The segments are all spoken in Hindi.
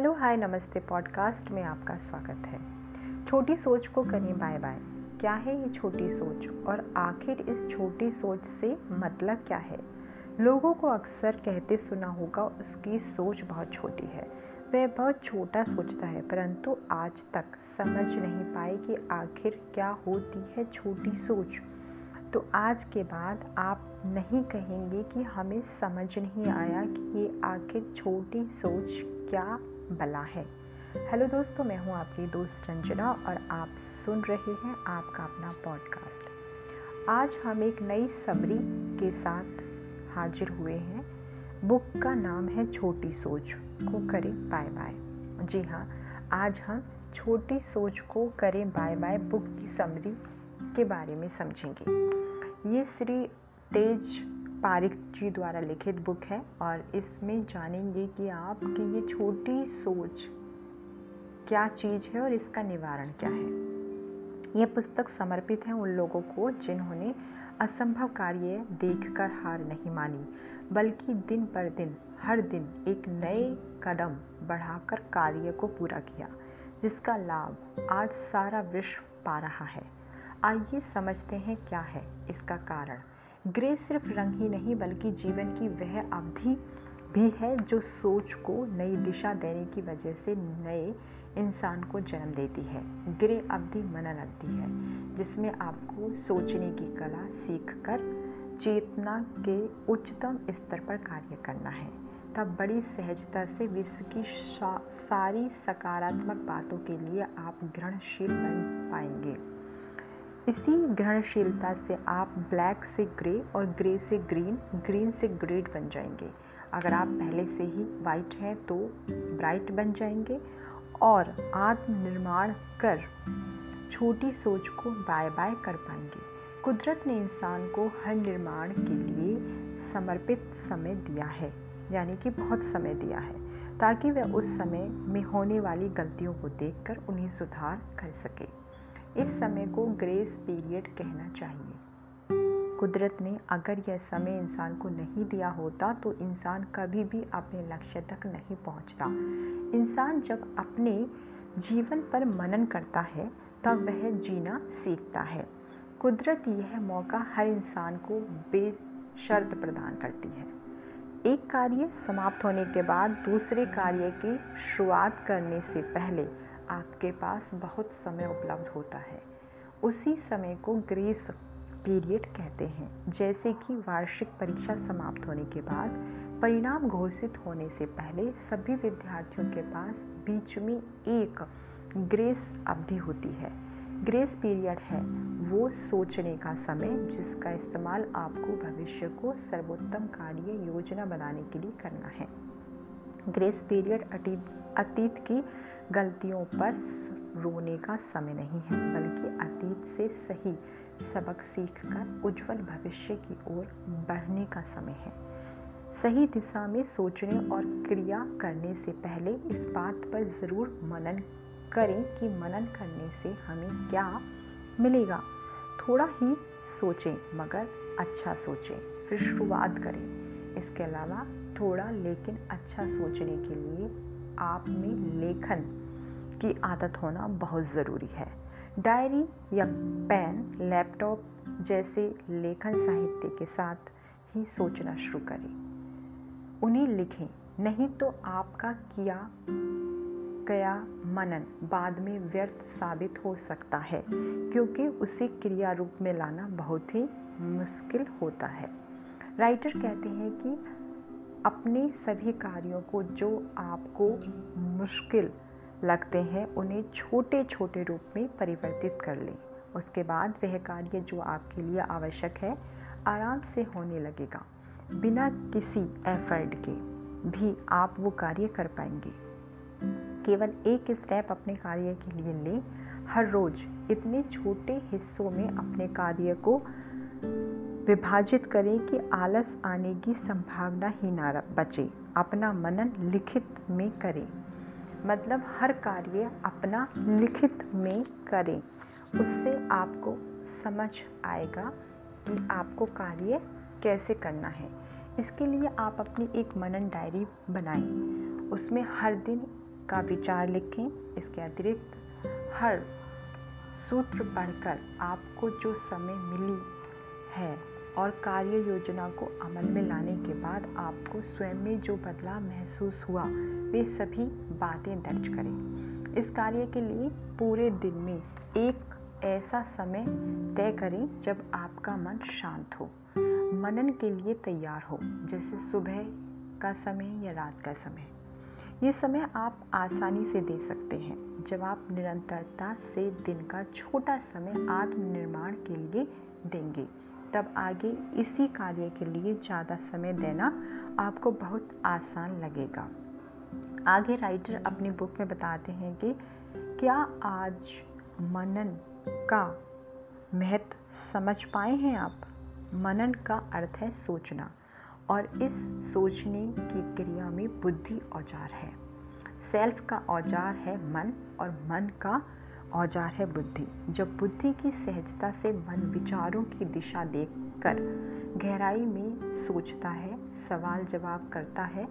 हेलो, हाय, नमस्ते पॉडकास्ट में आपका स्वागत है। छोटी सोच को करें बाय बाय। क्या है ये छोटी सोच? और आखिर इस छोटी सोच से मतलब क्या है? लोगों को अक्सर कहते सुना होगा, उसकी सोच बहुत छोटी है। वह बहुत छोटा सोचता है, परंतु आज तक समझ नहीं पाए कि आखिर क्या होती है छोटी सोच। तो आज के बाद आप नहीं कहेंगे कि हमें समझ नहीं आया कि ये आखिर छोटी सोच क्या बला है। हेलो दोस्तों, मैं हूँ आपकी दोस्त रंजना और आप सुन रहे हैं आपका अपना पॉडकास्ट आज हम एक नई सबरी के साथ हाजिर हुए हैं। बुक का नाम है छोटी सोच को करें बाय बाय। जी हाँ आज हम छोटी सोच को करें बाय बाय बुक की समरी के बारे में समझेंगे। ये श्री तेज पारिक जी द्वारा लिखित बुक है और इसमें जानेंगे कि आपकी ये छोटी सोच क्या चीज़ है और इसका निवारण क्या है। यह पुस्तक समर्पित है उन लोगों को जिन्होंने असंभव कार्य देखकर हार नहीं मानी, बल्कि दिन पर दिन, हर दिन एक नए कदम बढ़ाकर कार्य को पूरा किया, जिसका लाभ आज सारा विश्व पा रहा है। आइए समझते हैं क्या है इसका कारण। ग्रे सिर्फ़ रंग ही नहीं, बल्कि जीवन की वह अवधि भी है जो सोच को नई दिशा देने की वजह से नए इंसान को जन्म देती है। ग्रे अवधि मनन अवधि है, जिसमें आपको सोचने की कला सीखकर चेतना के उच्चतम स्तर पर कार्य करना है। तब बड़ी सहजता से विश्व की सारी सकारात्मक बातों के लिए आप ग्रहणशील बन पाएँगे। इसी ग्रहणशीलता से आप ब्लैक से ग्रे और ग्रे से ग्रीन ग्रीन से ग्रेड बन जाएँगे। अगर आप पहले से ही वाइट हैं तो ब्राइट बन जाएँगे और आत्मनिर्माण कर छोटी सोच को बाय बाय कर पाएँगे। कुदरत ने इंसान को हर निर्माण के लिए समर्पित समय दिया है, यानी कि बहुत समय दिया है, ताकि वह उस समय में होने वाली गलतियों को देखकर उन्हें सुधार कर सके। इस समय को ग्रेस पीरियड कहना चाहिए। कुदरत ने अगर यह समय इंसान को नहीं दिया होता तो इंसान कभी भी अपने लक्ष्य तक नहीं पहुँचता। इंसान जब अपने जीवन पर मनन करता है, तब वह जीना सीखता है। कुदरत यह मौका हर इंसान को बेशर्त प्रदान करती है। एक कार्य समाप्त होने के बाद दूसरे कार्य की शुरुआत करने से पहले आपके पास बहुत समय उपलब्ध होता है। उसी समय को ग्रेस पीरियड कहते हैं, जैसे कि वार्षिक परीक्षा समाप्त होने के बाद, परिणाम घोषित होने से पहले सभी विद्यार्थियों के पास बीच में एक ग्रेस अवधि होती है। ग्रेस पीरियड है, वो सोचने का समय जिसका इस्तेमाल आपको भविष्य को सर्वोत्तम कार्य योजना बनाने के लिए करना है। ग्रेस पीरियड अतीत की गलतियों पर रोने का समय नहीं है, बल्कि अतीत से सही सबक सीखकर उज्जवल भविष्य की ओर बढ़ने का समय है। सही दिशा में सोचने और क्रिया करने से पहले इस बात पर ज़रूर मनन करें कि मनन करने से हमें क्या मिलेगा। थोड़ा ही सोचें, मगर अच्छा सोचें, फिर शुरुआत करें। इसके अलावा थोड़ा लेकिन अच्छा सोचने के लिए आप में लेखन की आदत होना बहुत ज़रूरी है। डायरी या पेन, लैपटॉप जैसे लेखन साहित्य के साथ ही सोचना शुरू करें। उन्हें लिखें, नहीं तो आपका किया, गया मनन बाद में व्यर्थ साबित हो सकता है, क्योंकि उसे क्रिया रूप में लाना बहुत ही मुश्किल होता है। राइटर कहते हैं कि अपने सभी कार्यों को जो आपको मुश्किल लगते हैं, उन्हें छोटे छोटे रूप में परिवर्तित कर लें। उसके बाद वह कार्य जो आपके लिए आवश्यक है, आराम से होने लगेगा। बिना किसी एफर्ट के भी आप वो कार्य कर पाएँगे। केवल एक स्टेप अपने कार्य के लिए लें। हर रोज इतने छोटे हिस्सों में अपने कार्य को विभाजित करें कि आलस आने की संभावना ही ना बचे। अपना मनन लिखित में करें। मतलब हर कार्य अपना लिखित में करें। उससे आपको समझ आएगा कि आपको कार्य कैसे करना है। इसके लिए आप अपनी एक मनन डायरी बनाएँ। उसमें हर दिन का विचार लिखें। इसके अतिरिक्त हर सूत्र पढ़कर आपको जो समय मिली है और कार्य योजना को अमल में लाने के बाद आपको स्वयं में जो बदलाव महसूस हुआ, वे सभी बातें दर्ज करें। इस कार्य के लिए पूरे दिन में एक ऐसा समय तय करें जब आपका मन शांत हो, मनन के लिए तैयार हो, जैसे सुबह का समय या रात का समय। ये समय आप आसानी से दे सकते हैं, जब आप निरंतरता से दिन का छोटा समय आत्मनिर्माण के लिए देंगे। तब आगे इसी कार्य के लिए ज़्यादा समय देना आपको बहुत आसान लगेगा। आगे राइटर अपनी बुक में बताते हैं कि क्या आज मनन का महत्व समझ पाए हैं आप? मनन का अर्थ है सोचना और इस सोचने की क्रिया में बुद्धि औज़ार है। सेल्फ का औज़ार है मन और मन का औज़ार है बुद्धि। जब बुद्धि की सहजता से मन विचारों की दिशा देखकर गहराई में सोचता है, सवाल जवाब करता है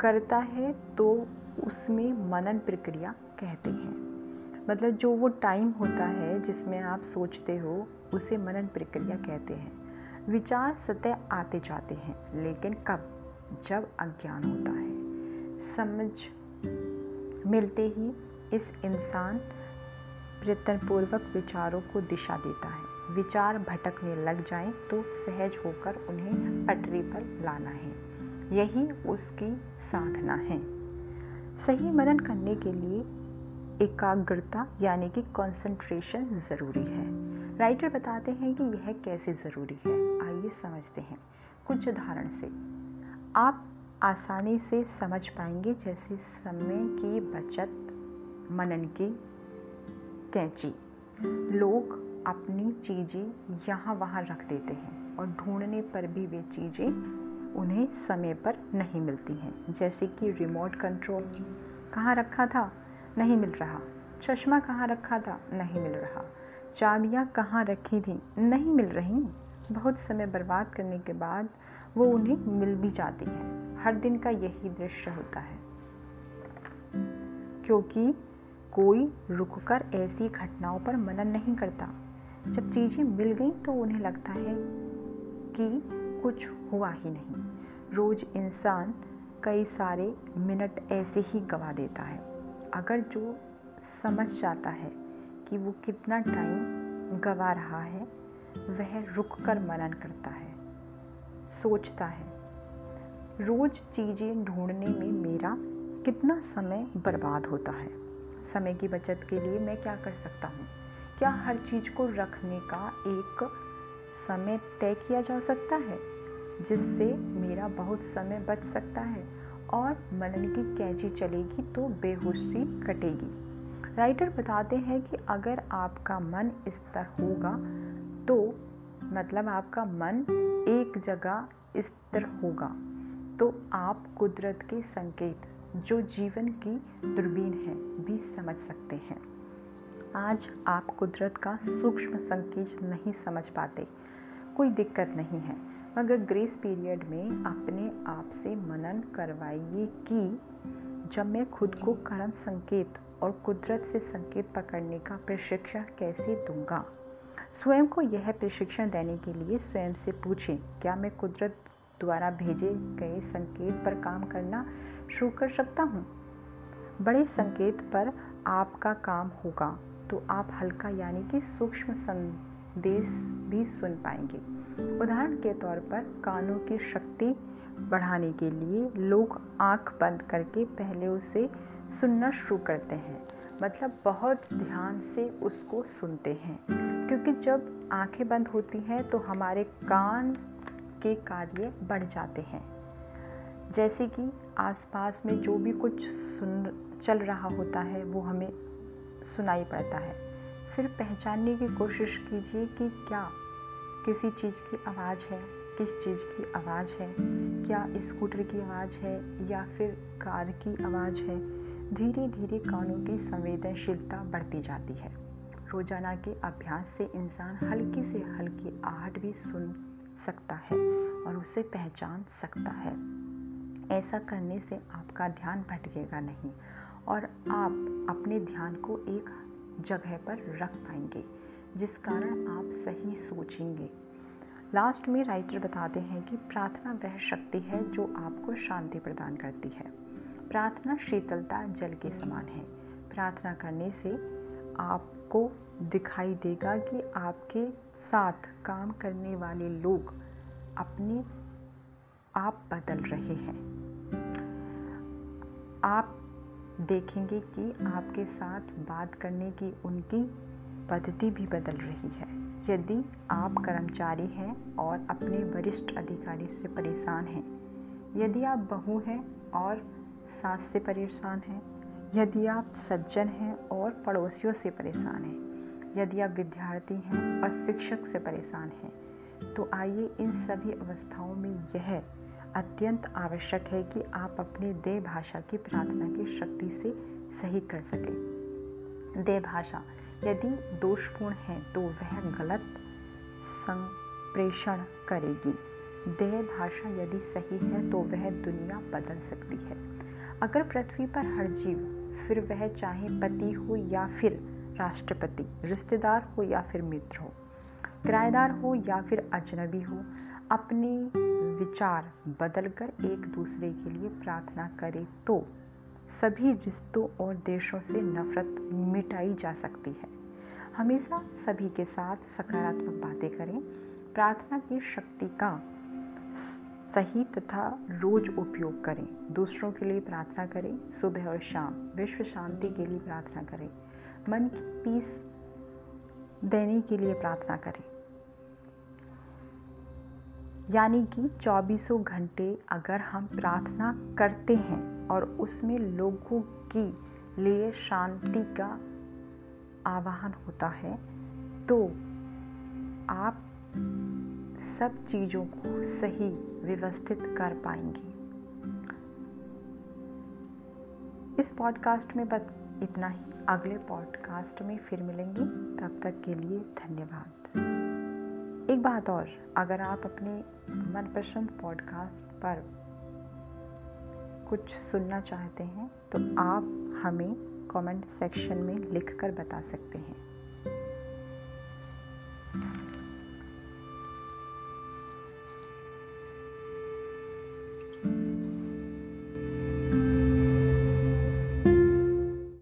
करता है तो उसमें मनन प्रक्रिया कहते हैं। मतलब जो वो टाइम होता है जिसमें आप सोचते हो, उसे मनन प्रक्रिया कहते हैं। विचार सतह आते जाते हैं, लेकिन कब? जब अज्ञान होता है। समझ मिलते ही इस इंसान प्रयत्नपूर्वक विचारों को दिशा देता है। विचार भटकने लग जाएँ तो सहज होकर उन्हें पटरी पर लाना है। यही उसकी साधना है। सही मनन करने के लिए एकाग्रता यानी कि कंसंट्रेशन ज़रूरी है। राइटर बताते हैं कि यह कैसे ज़रूरी है। आइए समझते हैं। कुछ उदाहरण से। आप आसानी से समझ पाएँगे जैसे समय की बचत मनन की कैंची। लोग अपनी चीज़ें यहाँ वहाँ रख देते हैं और ढूँढने पर भी वे चीज़ें उन्हें समय पर नहीं मिलती हैं। जैसे कि रिमोट कंट्रोल कहाँ रखा था? नहीं मिल रहा। चश्मा कहाँ रखा था? नहीं मिल रहा। चाबियाँ कहाँ रखी थी? नहीं मिल रही। बहुत समय बर्बाद करने के बाद वो उन्हें मिल भी जाती हैं। हर दिन का यही दृश्य होता है। क्योंकि कोई रुककर ऐसी घटनाओं पर मनन नहीं करता। जब चीज़ें मिल गई तो उन्हें लगता है कि कुछ हुआ ही नहीं। रोज़ इंसान कई सारे मिनट ऐसे ही गवा देता है। अगर जो समझ जाता है कि वो कितना टाइम गवा रहा है, वह रुक कर मनन करता है। सोचता है, रोज़ चीज़ें ढूँढने में मेरा कितना समय बर्बाद होता है। समय की बचत के लिए मैं क्या कर सकता हूँ? क्या हर चीज़ को रखने का एक समय तय किया जा सकता है, जिससे मेरा बहुत समय बच सकता है और मनन की कैची चलेगी तो बेहोशी कटेगी? राइटर बताते हैं कि अगर आपका मन इस तरह होगा तो मतलब आपका मन एक जगह स्थिर होगा तो आप कुदरत के संकेत जो जीवन की दूरबीन है, भी समझ सकते हैं। आज आप कुदरत का सूक्ष्म संकेत नहीं समझ पाते। कोई दिक्कत नहीं है, मगर ग्रेस पीरियड में अपने आप से मनन करवाइए कि जब मैं खुद को कर्म संकेत और कुदरत से संकेत पकड़ने का प्रशिक्षण कैसे दूँगा? स्वयं को यह प्रशिक्षण देने के लिए स्वयं से पूछें, क्या मैं कुदरत द्वारा भेजे गए संकेत पर काम करना शुरू कर सकता हूँ। बड़े संकेत पर आपका काम होगा तो आप हल्का यानी कि सूक्ष्म संदेश भी सुन पाएँगे। उदाहरण के तौर पर कानों की शक्ति बढ़ाने के लिए लोग आँख बंद करके पहले उसे सुनना शुरू करते हैं। मतलब बहुत ध्यान से उसको सुनते हैं, क्योंकि जब आँखें बंद होती हैं तो हमारे कान के कार्य बढ़ जाते हैं। जैसे कि आसपास में जो भी कुछ सुन, चल रहा होता है, वो हमें सुनाई पड़ता है। फिर पहचानने की कोशिश कीजिए कि क्या किसी चीज़ की आवाज़ है, किस चीज़ की आवाज़ है। क्या स्कूटर की आवाज़ है या फिर कार की आवाज़ है? धीरे धीरे कानों की संवेदनशीलता बढ़ती जाती है। रोज़ाना के अभ्यास से इंसान हल्की से हल्की आहट भी सुन सकता है और उसे पहचान सकता है। ऐसा करने से आपका ध्यान भटकेगा नहीं और आप अपने ध्यान को एक जगह पर रख पाएँगे, जिस कारण आप सही सोचेंगे। लास्ट में राइटर बताते हैं कि प्रार्थना वह शक्ति है जो आपको शांति प्रदान करती है। प्रार्थना शीतलता, जल के समान है। प्रार्थना करने से आपको दिखाई देगा कि आपके साथ काम करने वाले लोग अपने आप बदल रहे हैं। आप देखेंगे कि आपके साथ बात करने की उनकी पद्धति भी बदल रही है। यदि आप कर्मचारी हैं और अपने वरिष्ठ अधिकारी से परेशान हैं, यदि आप बहू हैं और सास से परेशान हैं, यदि आप सज्जन हैं और पड़ोसियों से परेशान हैं, यदि आप विद्यार्थी हैं और शिक्षक से परेशान हैं तो आइए इन सभी अवस्थाओं में यह अत्यंत आवश्यक है कि आप अपने देह भाषा की प्रार्थना की शक्ति से सही कर सकें। देह भाषा, यदि दोषपूर्ण है तो वह गलत संप्रेषण करेगी। देह भाषा यदि सही है तो वह दुनिया बदल सकती है। अगर पृथ्वी पर हर जीव, फिर वह चाहे पति हो या फिर राष्ट्रपति, रिश्तेदार हो या फिर मित्र हो, किराएदार हो या फिर अजनबी हो, अपने विचार बदलकर एक दूसरे के लिए प्रार्थना करें तो सभी रिश्तों और देशों से नफरत मिटाई जा सकती है। हमेशा सभी के साथ सकारात्मक बातें करें। प्रार्थना की शक्ति का सही तथा रोज उपयोग करें। दूसरों के लिए प्रार्थना करें। सुबह और शाम विश्व शांति के लिए प्रार्थना करें। मन की पीस देने के लिए प्रार्थना करें। यानी कि चौबीसों घंटे अगर हम प्रार्थना करते हैं और उसमें लोगों की लिए शांति का आवाहन होता है तो आप सब चीज़ों को सही व्यवस्थित कर पाएँगे। इस पॉडकास्ट में बस इतना ही। अगले पॉडकास्ट में फिर मिलेंगे। तब तक के लिए धन्यवाद। एक बात और, अगर आप अपने मनपसंद पॉडकास्ट पर कुछ सुनना चाहते हैं तो आप हमें कमेंट सेक्शन में लिखकर बता सकते हैं।